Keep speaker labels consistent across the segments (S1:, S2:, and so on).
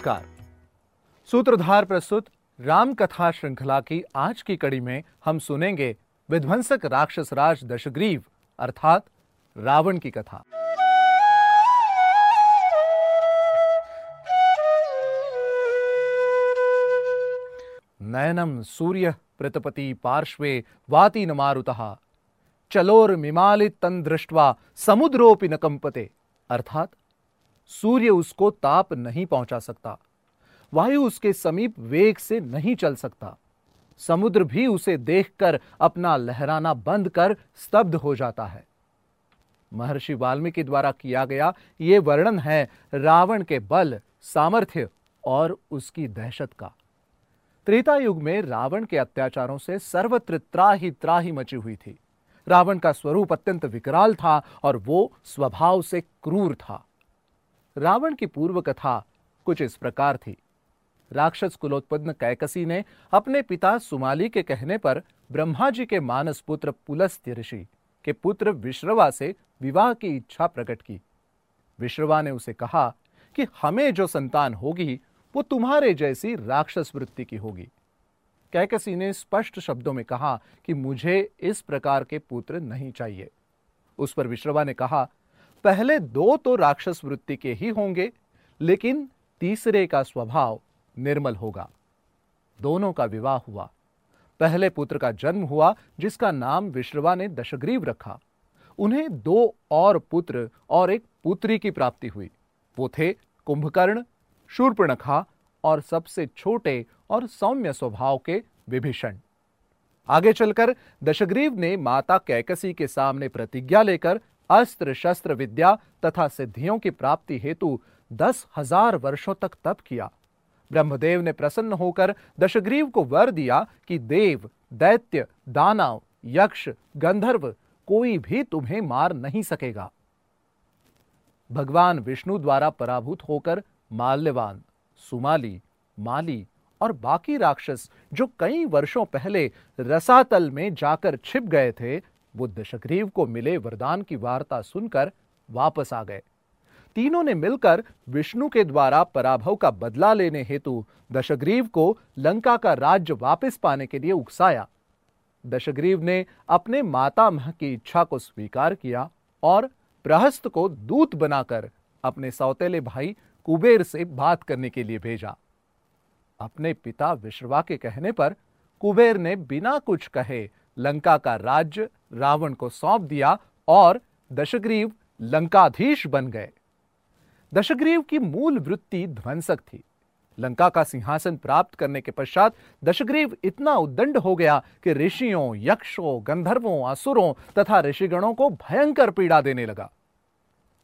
S1: नमस्कार। सूत्रधार प्रस्तुत राम कथा श्रृंखला की आज की कड़ी में हम सुनेंगे विध्वंसक राक्षस राज दशग्रीव, अर्थात रावण की कथा। नयनम सूर्य प्रतपति पार्श्वे वाति न चलोर मिमालित तन दृष्टवा समुद्रोपि न कंपते, अर्थात सूर्य उसको ताप नहीं पहुँचा सकता। वायु उसके समीप वेग से नहीं चल सकता। समुद्र भी उसे देखकर अपना लहराना बंद कर स्तब्ध हो जाता है। महर्षि वाल्मीकि द्वारा किया गया ये वर्णन है रावण के बल, सामर्थ्य और उसकी दहशत का। त्रेता युग में रावण के अत्याचारों से सर्वत्र त्राही त्राही मची हुई थी। रावण का स्वरूप अत्यंत विकराल था और वो स्वभाव से क्रूर था। रावण की पूर्व कथा कुछ इस प्रकार थी। राक्षस कुलोत्पन्न कैकसी ने अपने पिता सुमाली के कहने पर ब्रह्मा जी के मानस पुत्र पुलस्त्य ऋषि के पुत्र विश्रवा से विवाह की इच्छा प्रकट की। विश्रवा ने उसे कहा कि हमें जो संतान होगी, वो तुम्हारे जैसी राक्षस वृत्ति की होगी। कैकसी ने स्पष्ट शब्दों में कहा कि मुझे इस प्रकार के पुत्र नहीं चाहिए। उस पर विश्रवा ने कहा पहले दो तो राक्षस वृत्ति के ही होंगे, लेकिन तीसरे का स्वभाव निर्मल होगा। दोनों का विवाह हुआ। पहले पुत्र का जन्म हुआ, जिसका नाम विश्रवा ने दशग्रीव रखा। उन्हें दो और पुत्र और एक पुत्री की प्राप्ति हुई। वो थे कुंभकर्ण, शूर्पणखा और सबसे छोटे और सौम्य स्वभाव के विभीषण। आगे चलकर दशग्रीव ने माता कैकसी के सामने प्रतिज्ञा लेकर अस्त्र शस्त्र विद्या तथा सिद्धियों की प्राप्ति हेतु दस हज़ार वर्षों तक तप किया। ब्रह्मदेव ने प्रसन्न होकर दशग्रीव को वर दिया कि देव, दैत्य, दानव, यक्ष, गंधर्व कोई भी तुम्हें मार नहीं सकेगा। भगवान विष्णु द्वारा पराभूत होकर माल्यवान, सुमाली, माली और बाकी राक्षस जो कई वर्षों पहले रसातल में जाकर छिप गए थे वो दशग्रीव को मिले वरदान की वार्ता सुनकर वापस आ गए। तीनों ने मिलकर विष्णु के द्वारा पराभव का बदला लेने हेतु दशग्रीव को लंका का राज्य वापस पाने के लिए उकसाया। दशग्रीव ने अपने मातामह की इच्छा को स्वीकार किया और प्रहस्त को दूत बनाकर अपने सौतेले भाई कुबेर से बात करने के लिए भेजा। अपने पिता विश्वा के कहने पर कुबेर ने बिना कुछ कहे लंका का राज्य रावण को सौंप दिया और दशग्रीव लंकाधीश बन गए। दशग्रीव की मूल वृत्ति ध्वंसक थी। लंका का सिंहासन प्राप्त करने के पश्चात दशग्रीव इतना उदंड हो गया कि ऋषियों, यक्षों, गंधर्वों, असुरों तथा ऋषिगणों को भयंकर पीड़ा देने लगा।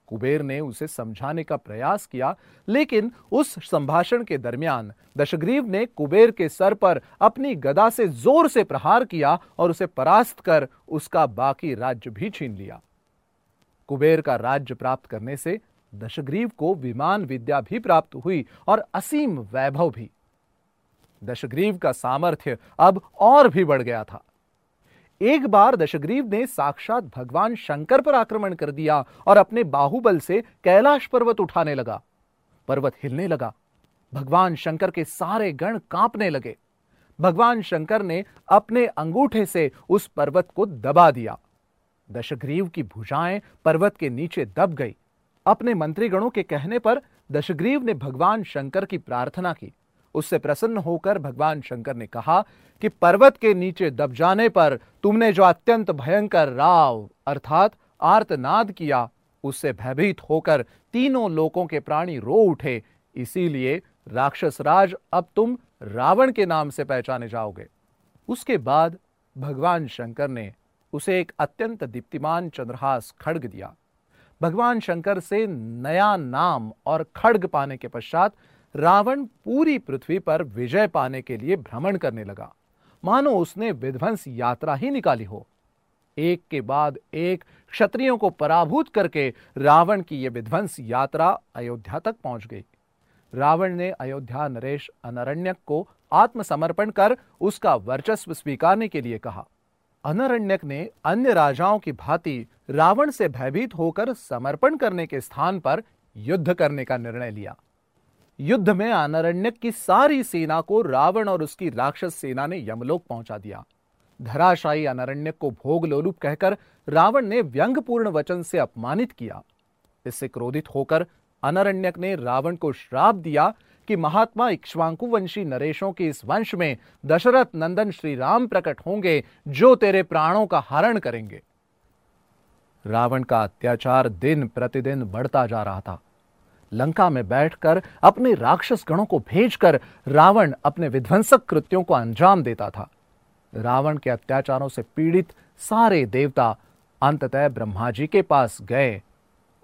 S1: कुबेर ने उसे समझाने का प्रयास किया, लेकिन उस संभाषण के दरमियान दशग्रीव ने कुबेर के सर पर अपनी गदा से ज़ोर से प्रहार किया और उसे परास्त कर उसका बाकी राज्य भी छीन लिया। कुबेर का राज्य प्राप्त करने से दशग्रीव को विमान विद्या भी प्राप्त हुई और असीम वैभव भी। दशग्रीव का सामर्थ्य अब और भी बढ़ गया था। एक बार दशग्रीव ने साक्षात भगवान शंकर पर आक्रमण कर दिया और अपने बाहुबल से कैलाश पर्वत उठाने लगा। पर्वत हिलने लगा। भगवान शंकर के सारे गण कांपने लगे। भगवान शंकर ने अपने अंगूठे से उस पर्वत को दबा दिया। दशग्रीव की भुजाएँ पर्वत के नीचे दब गई। अपने मंत्रीगणों के कहने पर दशग्रीव ने भगवान शंकर की प्रार्थना की। उससे प्रसन्न होकर भगवान शंकर ने कहा कि पर्वत के नीचे दब जाने पर तुमने जो अत्यंत भयंकर राव अर्थात आर्तनाद किया, उससे भयभीत होकर तीनों लोकों के प्राणी रो उठे। इसीलिए राक्षस राज अब तुम रावण के नाम से पहचाने जाओगे। उसके बाद भगवान शंकर ने उसे एक अत्यंत दीप्तिमान चंद्रहास खड़ग दिया। भगवान शंकर से नया नाम और खड़ग पाने के पश्चात रावण पूरी पृथ्वी पर विजय पाने के लिए भ्रमण करने लगा। मानो उसने विध्वंस यात्रा ही निकाली हो। एक के बाद एक क्षत्रियों को पराभूत करके रावण की यह विध्वंस यात्रा अयोध्या तक पहुँच गई। रावण ने अयोध्या नरेश अनरण्यक को आत्मसमर्पण कर उसका वर्चस्व स्वीकारने के लिए कहा। अनरण्यक ने अन्य राजाओं की भांति रावण से भयभीत होकर समर्पण करने के स्थान पर युद्ध करने का निर्णय लिया। युद्ध में अनरण्यक की सारी सेना को रावण और उसकी राक्षस सेना ने यमलोक पहुँचा दिया। धराशायी अनरण्यक को भोग लोलुप कहकर रावण ने व्यंगपूर्ण वचन से अपमानित किया। इससे क्रोधित होकर अनरण्यक ने रावण को श्राप दिया कि महात्मा इक्ष्वांकु वंशी नरेशों के इस वंश में दशरथ नंदन श्री राम प्रकट होंगे, जो तेरे प्राणों का हरण करेंगे। रावण का अत्याचार दिन प्रतिदिन बढ़ता जा रहा था। लंका में बैठकर अपने राक्षस गणों को भेजकर रावण अपने विध्वंसक कृत्यों को अंजाम देता था। रावण के अत्याचारों से पीड़ित सारे देवता अंततः ब्रह्मा जी के पास गए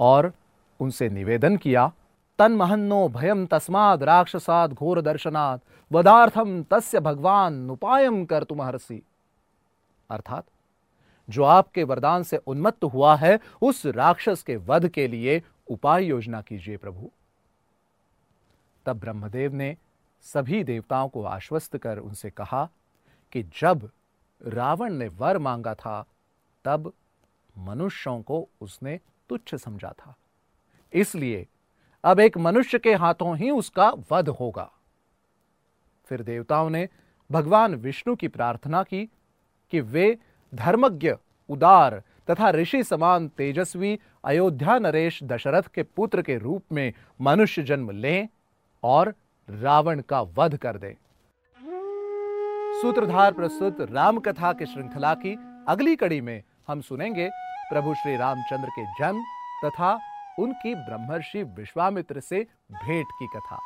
S1: और उनसे निवेदन किया, तन्महन्नो भयम तस्माद राक्षसाद घोर दर्शनाद वदार्थम तस्य भगवान उपायम कर तुम अर्थात, जो आपके वरदान से उन्मत्त हुआ है, उस राक्षस के वध के लिए उपाय योजना कीजिए प्रभु। तब ब्रह्मदेव ने सभी देवताओं को आश्वस्त कर उनसे कहा कि जब रावण ने वर मांगा था, तब मनुष्यों को उसने तुच्छ समझा था। इसलिए अब एक मनुष्य के हाथों ही उसका वध होगा। फिर देवताओं ने भगवान विष्णु की प्रार्थना की कि वे धर्मज्ञ, उदार तथा ऋषि समान तेजस्वी, अयोध्या नरेश दशरथ के पुत्र के रूप में मनुष्य जन्म लें और रावण का वध कर दें। सूत्रधार प्रस्तुत राम कथा की श्रृंखला की अगली कड़ी में हम सुनेंगे प्रभु श्री रामचंद्र के जन्म तथा उनकी ब्रह्मर्षि विश्वामित्र से भेंट की कथा।